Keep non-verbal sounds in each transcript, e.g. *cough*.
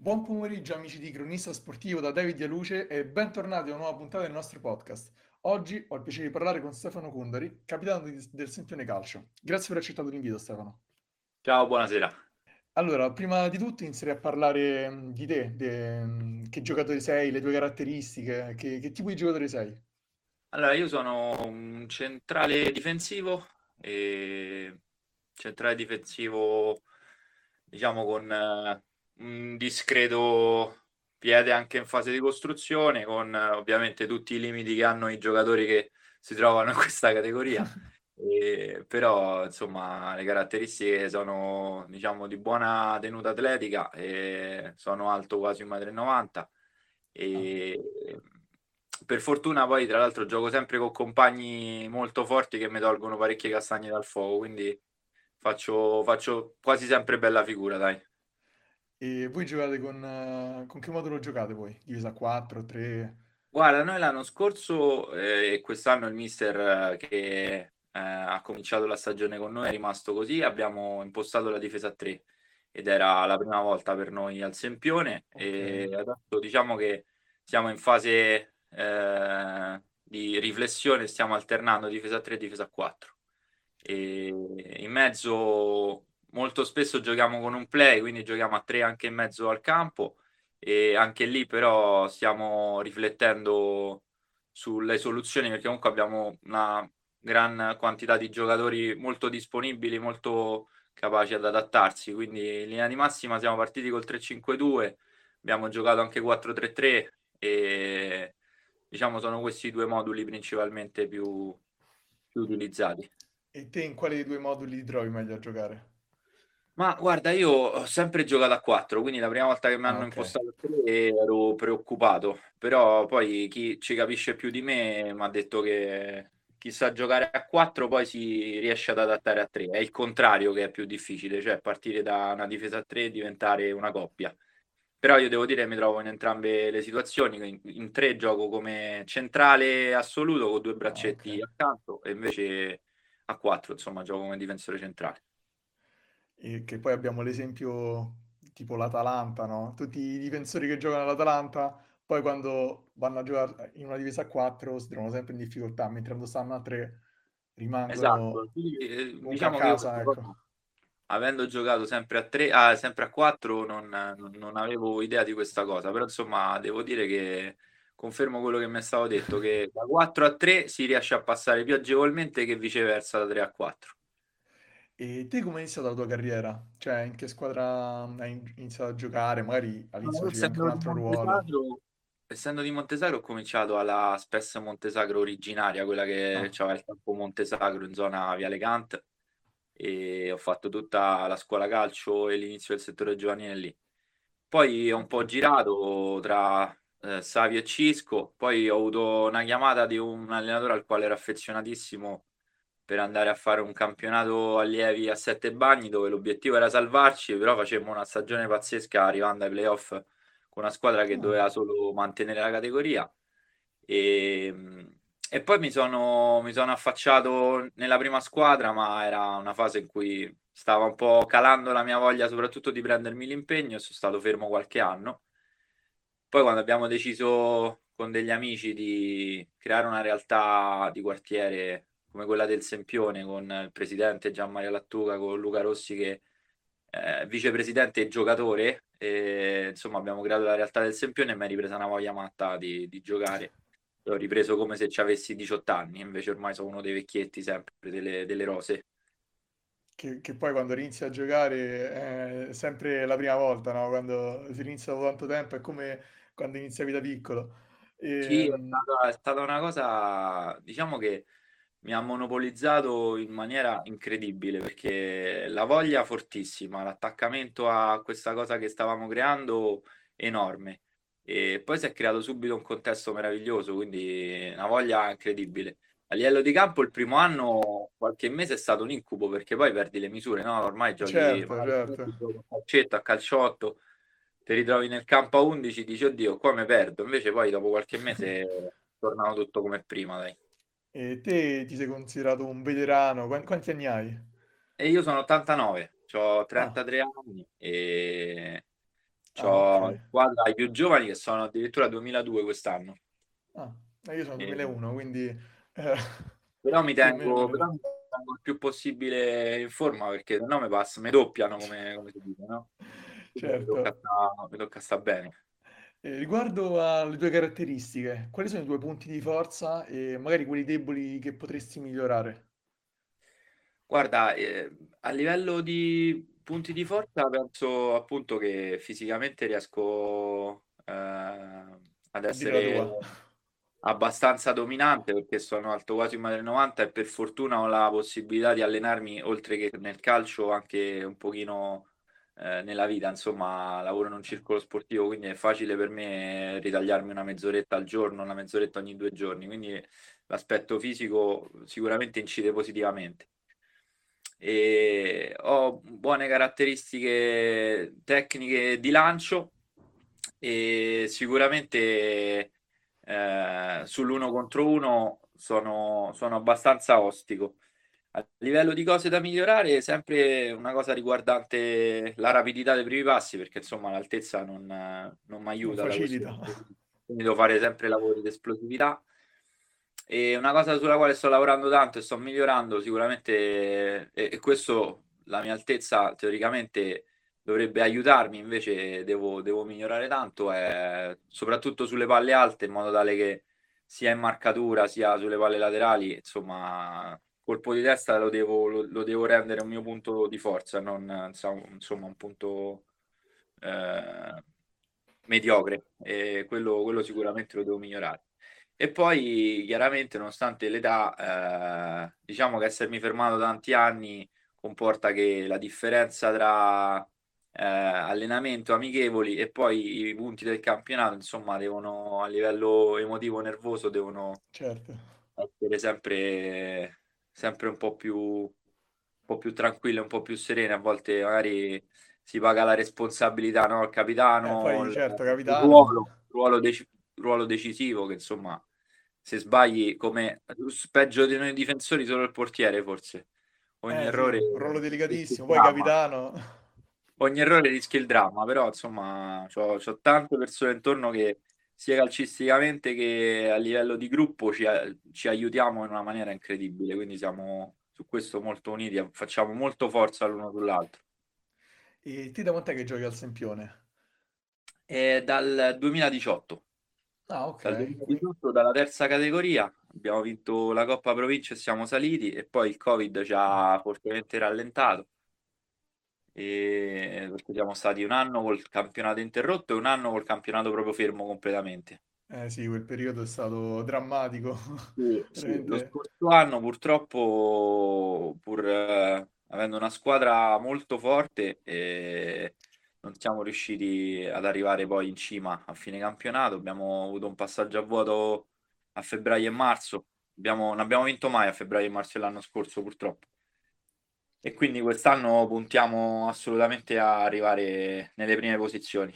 Buon pomeriggio amici di Cronista Sportivo da David Luce e bentornati a una nuova puntata del nostro podcast. Oggi ho il piacere di parlare con Stefano Cundari, capitano di- del Sempione Calcio. Grazie per aver accettato l'invito Stefano. Ciao, buonasera. Allora, prima di tutto inizierei a parlare mh, di te, de- mh, che giocatore sei, le tue caratteristiche, che, che tipo di giocatore sei? Allora, io sono un centrale difensivo, e centrale difensivo, diciamo, con eh, un discreto piede anche in fase di costruzione, con eh, ovviamente tutti i limiti che hanno i giocatori che si trovano in questa categoria. *laughs* E, però, insomma, le caratteristiche sono, diciamo, di buona tenuta atletica, e sono alto quasi 1,90 m e per fortuna poi tra l'altro gioco sempre con compagni molto forti che mi tolgono parecchie castagne dal fuoco, quindi faccio, faccio quasi sempre bella figura, dai. E voi giocate con, eh, con che modulo giocate voi? Divisa 4, 3? Guarda, noi l'anno scorso eh, e quest'anno il mister eh, che eh, ha cominciato la stagione con noi è rimasto così, abbiamo impostato la difesa a 3 ed era la prima volta per noi al Sempione e Ok. adesso diciamo che siamo in fase eh, di riflessione, stiamo alternando difesa a 3 e difesa a 4 e in mezzo molto spesso giochiamo con un play, quindi giochiamo a 3 anche in mezzo al campo e anche lì però stiamo riflettendo sulle soluzioni perché comunque abbiamo una gran quantità di giocatori molto disponibili, molto capaci ad adattarsi, quindi in linea di massima siamo partiti col 3-5-2, abbiamo giocato anche 4-3-3 e diciamo sono questi due moduli principalmente più, più utilizzati. E te in quale dei due moduli ti trovi meglio a giocare? Ma guarda, io ho sempre giocato a 4, quindi la prima volta che mi Ah, hanno ok. impostato a 3 ero preoccupato, però poi chi ci capisce più di me mi ha detto che chi sa giocare a 4 poi si riesce ad adattare a 3, è il contrario che è più difficile, cioè partire da una difesa a 3 e diventare una coppia. Però io devo dire che mi trovo in entrambe le situazioni, in, in 3 gioco come centrale assoluto con due Ah, braccetti accanto e invece a 4 insomma gioco come difensore centrale. E che poi abbiamo l'esempio tipo l'Atalanta, no? Tutti i difensori che giocano all'Atalanta, poi quando vanno a giocare in una difesa a 4 si trovano sempre in difficoltà, mentre quando stanno a 3 Esatto, rimangono quindi, eh, a diciamo che io casa, questa ecco. avendo giocato sempre a 3, ah, sempre a 4, non, non- non avevo idea di questa cosa, però insomma devo dire che confermo quello che mi è stato detto, che da 4 a 3 si riesce a passare più agevolmente che viceversa da 3 a 4. E te come è iniziata la tua carriera? Cioè, in che squadra hai in- iniziato a giocare? Magari all'inizio io facevi anche un essendo di altro ruolo. Montesagro, essendo di Montesagro ho cominciato alla Spes Montesagro originaria, quella che Ah, aveva il campo Montesagro in zona Viale Cant e ho fatto tutta la scuola calcio e l'inizio del settore giovanile lì. Poi ho un po' girato tra eh, Savio e Cisco, poi ho avuto una chiamata di un allenatore al quale ero affezionatissimo per andare a fare un campionato allievi a sette bagni dove l'obiettivo era salvarci, però facemmo una stagione pazzesca arrivando ai playoff con una squadra che Ah, doveva solo mantenere la categoria. E, e poi mi sono, mi sono affacciato nella prima squadra, ma era una fase in cui stava un po' calando la mia voglia, soprattutto di prendermi l'impegno, e sono stato fermo qualche anno. Poi quando abbiamo deciso con degli amici di creare una realtà di quartiere come quella del Sempione, con il presidente Gian Maria Lattuca, con Luca Rossi che è vicepresidente e giocatore, e, insomma abbiamo creato la realtà del Sempione e mi è ripresa una voglia matta di, di giocare. L'ho ripreso come se ci avessi 18 anni, invece ormai sono uno dei vecchietti sempre delle, delle rose. che, che poi quando inizi a giocare è sempre la prima volta, no? Quando si inizia da tanto tempo è come quando iniziavi da piccolo. Sì, è E, stata, è stata una cosa, diciamo che mi ha monopolizzato in maniera incredibile perché la voglia fortissima, l'attaccamento a questa cosa che stavamo creando enorme. E poi si è creato subito un contesto meraviglioso, quindi una voglia incredibile. A livello di campo il primo anno, qualche mese è stato un incubo perché poi perdi le misure, no? Ormai giochi, certo, certo. a calcetto, a calciotto, ti ritrovi nel campo a 11, dici oddio, qua mi perdo. Invece poi dopo qualche mese tornano tutto come prima, dai. E te ti sei considerato un veterano? Quan- Quanti, anni hai? E io sono 89, ho Ah, 33 anni e Ho ah, okay. squadra i più giovani che sono addirittura 2002 quest'anno. Ah, io sono 2001, e... quindi... Eh, *laughs* però mi tengo, però mi tengo il più possibile in forma perché se no mi passa, mi doppiano come, come si dice, no? Certo. Mi tocca, sta, mi tocca sta bene. Eh, riguardo alle tue caratteristiche, quali sono i tuoi punti di forza e magari quelli deboli che potresti migliorare? Guarda, eh, a livello di punti di forza penso appunto che fisicamente riesco eh, ad essere abbastanza dominante perché sono alto quasi 1,90 m e per fortuna ho la possibilità di allenarmi oltre che nel calcio anche un pochino eh, nella vita, insomma, lavoro in un circolo sportivo, quindi è facile per me ritagliarmi una mezz'oretta al giorno, una mezz'oretta ogni due giorni, quindi l'aspetto fisico sicuramente incide positivamente. E ho buone caratteristiche tecniche di lancio e sicuramente eh, sull'uno contro uno sono, sono abbastanza ostico. A livello di cose da migliorare, sempre una cosa riguardante la rapidità dei primi passi, perché insomma l'altezza non, non mi aiuta. Non facilita. Quindi devo fare sempre lavori di esplosività. E una cosa sulla quale sto lavorando tanto e sto migliorando sicuramente, e, e questo la mia altezza teoricamente dovrebbe aiutarmi, invece devo, devo migliorare tanto, è soprattutto sulle palle alte, in modo tale che sia in marcatura sia sulle palle laterali, insomma, colpo di testa lo devo, lo, lo devo rendere un mio punto di forza, non insomma un punto eh, mediocre e quello, quello sicuramente lo devo migliorare. E poi chiaramente nonostante l'età, eh, diciamo che essermi fermato tanti anni comporta che la differenza tra eh, allenamento, amichevoli e poi i punti del campionato, insomma, devono a livello emotivo nervoso devono certo. essere sempre sempre un po' più, un po' più tranquille, un po' più serene. A volte magari si paga la responsabilità, no? Il capitano, eh, poi, certo, capitano. Il ruolo, ruolo, dec- ruolo decisivo che insomma se sbagli come peggio di noi difensori solo il portiere forse ogni eh, errore un ruolo delicatissimo poi capitano ogni errore rischia il dramma però insomma ho tante persone intorno che sia calcisticamente che a livello di gruppo ci, ci aiutiamo in una maniera incredibile, quindi siamo su questo molto uniti, facciamo molto forza l'uno sull'altro. E ti da quant'è che giochi al Sempione? È dal 2018. Ah, ok. Dal 2018, dalla terza categoria, abbiamo vinto la Coppa Provincia e siamo saliti e poi il Covid ci ha fortemente rallentato e perché siamo stati un anno col campionato interrotto e un anno col campionato proprio fermo completamente. Eh sì, quel periodo è stato drammatico. Sì, sì. *laughs* Lo scorso anno purtroppo, pur eh, avendo una squadra molto forte, eh, non siamo riusciti ad arrivare poi in cima a fine campionato. Abbiamo avuto un passaggio a vuoto a febbraio e marzo. Abbiamo, non abbiamo vinto mai a febbraio e marzo dell'anno scorso, purtroppo e quindi quest'anno puntiamo assolutamente a arrivare nelle prime posizioni.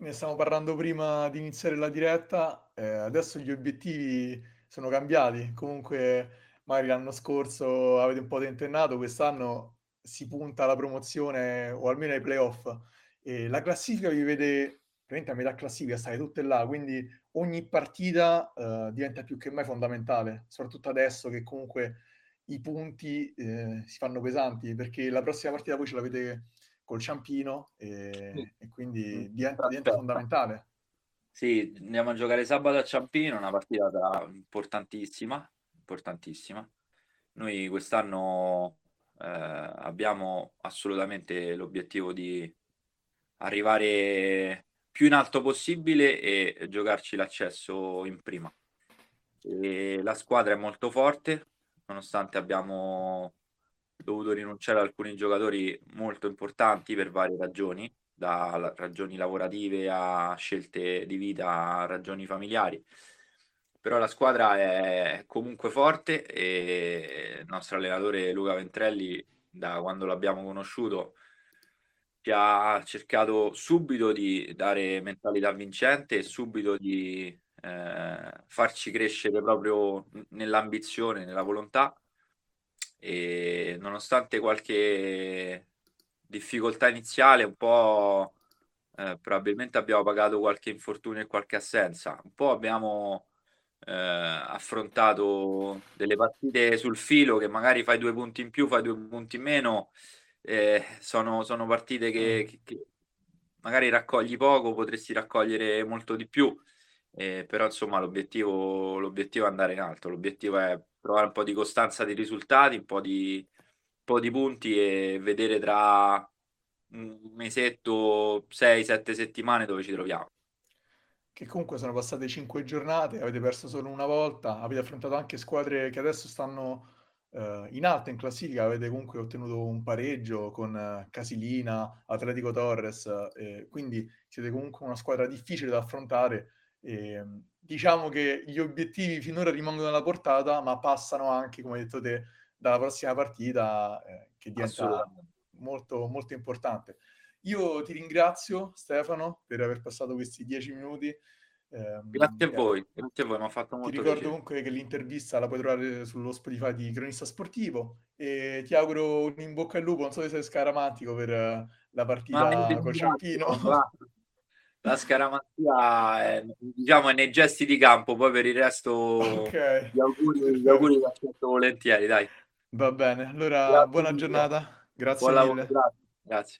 Ne stiamo parlando prima di iniziare la diretta, eh, adesso gli obiettivi sono cambiati, comunque magari l'anno scorso avete un po' tentennato, quest'anno si punta alla promozione o almeno ai playoff e la classifica vi vede veramente a metà classifica, state tutte là, quindi ogni partita eh, diventa più che mai fondamentale, soprattutto adesso che comunque i punti eh, si fanno pesanti perché la prossima partita voi ce l'avete col Ciampino e, sì. e quindi diventa, diventa, fondamentale. Sì, andiamo a giocare sabato a Ciampino, una partita importantissima, importantissima. Noi quest'anno eh, abbiamo assolutamente l'obiettivo di arrivare più in alto possibile e giocarci l'accesso in prima. E la squadra è molto forte, nonostante abbiamo dovuto rinunciare ad alcuni giocatori molto importanti per varie ragioni, da ragioni lavorative a scelte di vita a ragioni familiari. Però la squadra è comunque forte e il nostro allenatore Luca Ventrelli, da quando l'abbiamo conosciuto, ci ha cercato subito di dare mentalità vincente e subito di eh, farci crescere proprio nell'ambizione, nella volontà e nonostante qualche difficoltà iniziale un po' eh, probabilmente abbiamo pagato qualche infortunio e qualche assenza. Un po' abbiamo eh, affrontato delle partite sul filo che magari fai due punti in più, fai due punti in meno. Eh, sono, sono, partite che, che, che, magari raccogli poco, potresti raccogliere molto di più. Eh, però insomma l'obiettivo, l'obiettivo è andare in alto, l'obiettivo è trovare un po' di costanza di risultati, un po' di, un po di punti e vedere tra un mesetto, 6-7 settimane dove ci troviamo. Che comunque sono passate 5 giornate, avete perso solo una volta, avete affrontato anche squadre che adesso stanno uh, in alto in classifica, avete comunque ottenuto un pareggio con uh, Casilina, Atletico Torres, uh, quindi siete comunque una squadra difficile da affrontare. E, diciamo che gli obiettivi finora rimangono alla portata, ma passano anche, come hai detto te, dalla prossima partita eh, che diventa molto, molto importante. Io ti ringrazio Stefano per aver passato questi dieci minuti. Eh, grazie a voi, grazie a voi, mi ha fatto molto Ti ricordo piacere. comunque che l'intervista la puoi trovare sullo Spotify di Cronista Sportivo e ti auguro un in bocca al lupo, non so se sei scaramantico per la partita col Ciampino. La scaramanzia è, diciamo, è nei gesti di campo, poi per il resto okay. gli auguri, gli auguri li accetto volentieri, dai. Va bene, allora grazie buona giornata. Grazie Buon mille. Lavoro, grazie. grazie.